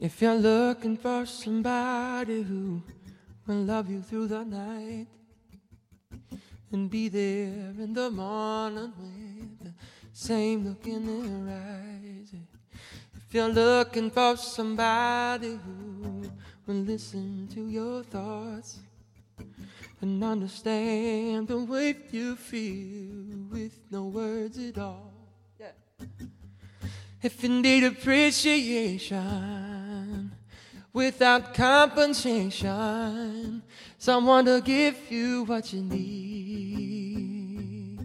If you're looking for somebody who will love you through the night and be there in the morning with the same look in their eyes. If you're looking for somebody who will listen to your thoughts and understand the way you feel with no words at all. Yeah. If you need appreciation without compensation, someone to give you what you need.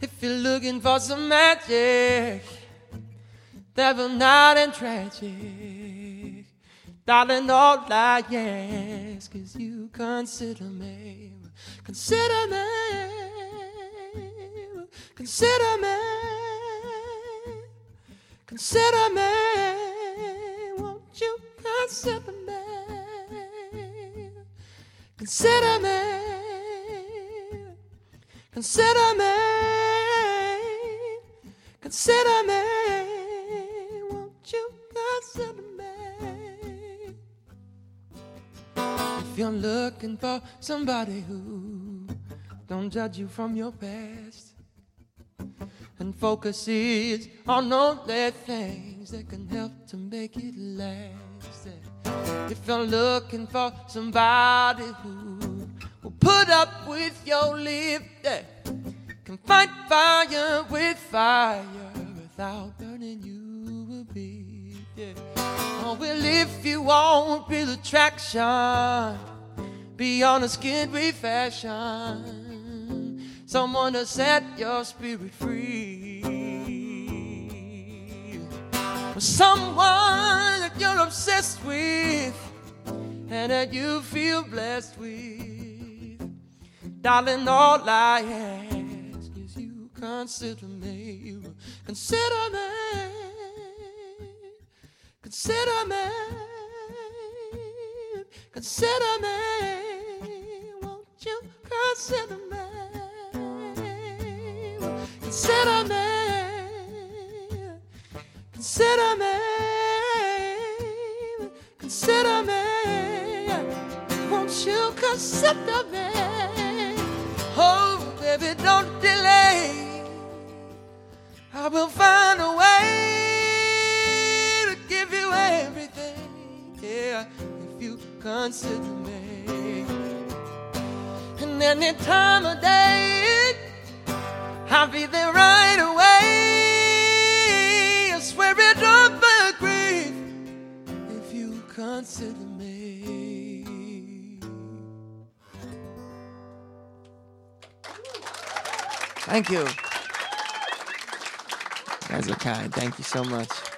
If you're looking for some magic, that will not and tragic, darling, all I ask is you consider me, consider me, consider me. Consider me, consider me? Consider me, consider me, consider me, won't you consider me? If you're looking for somebody who don't judge you from your past and focuses on only things that can help to make it last. If you're looking for somebody who will put up with your lip, can fight fire with fire without burning you a bit. Oh, well, if you want real attraction, be on a skin fashion someone to set your spirit free. Someone that you're obsessed with and that you feel blessed with. Darling, all I ask is you consider me. Consider me. Consider me. Consider me. Won't you consider me? Consider me, consider me, consider me. Won't you consider me? Oh, baby, don't delay. I will find a way to give you everything. Yeah, if you consider me. And any time of day. I'll be there right away. Me. Thank you. You guys are kind. Thank you so much.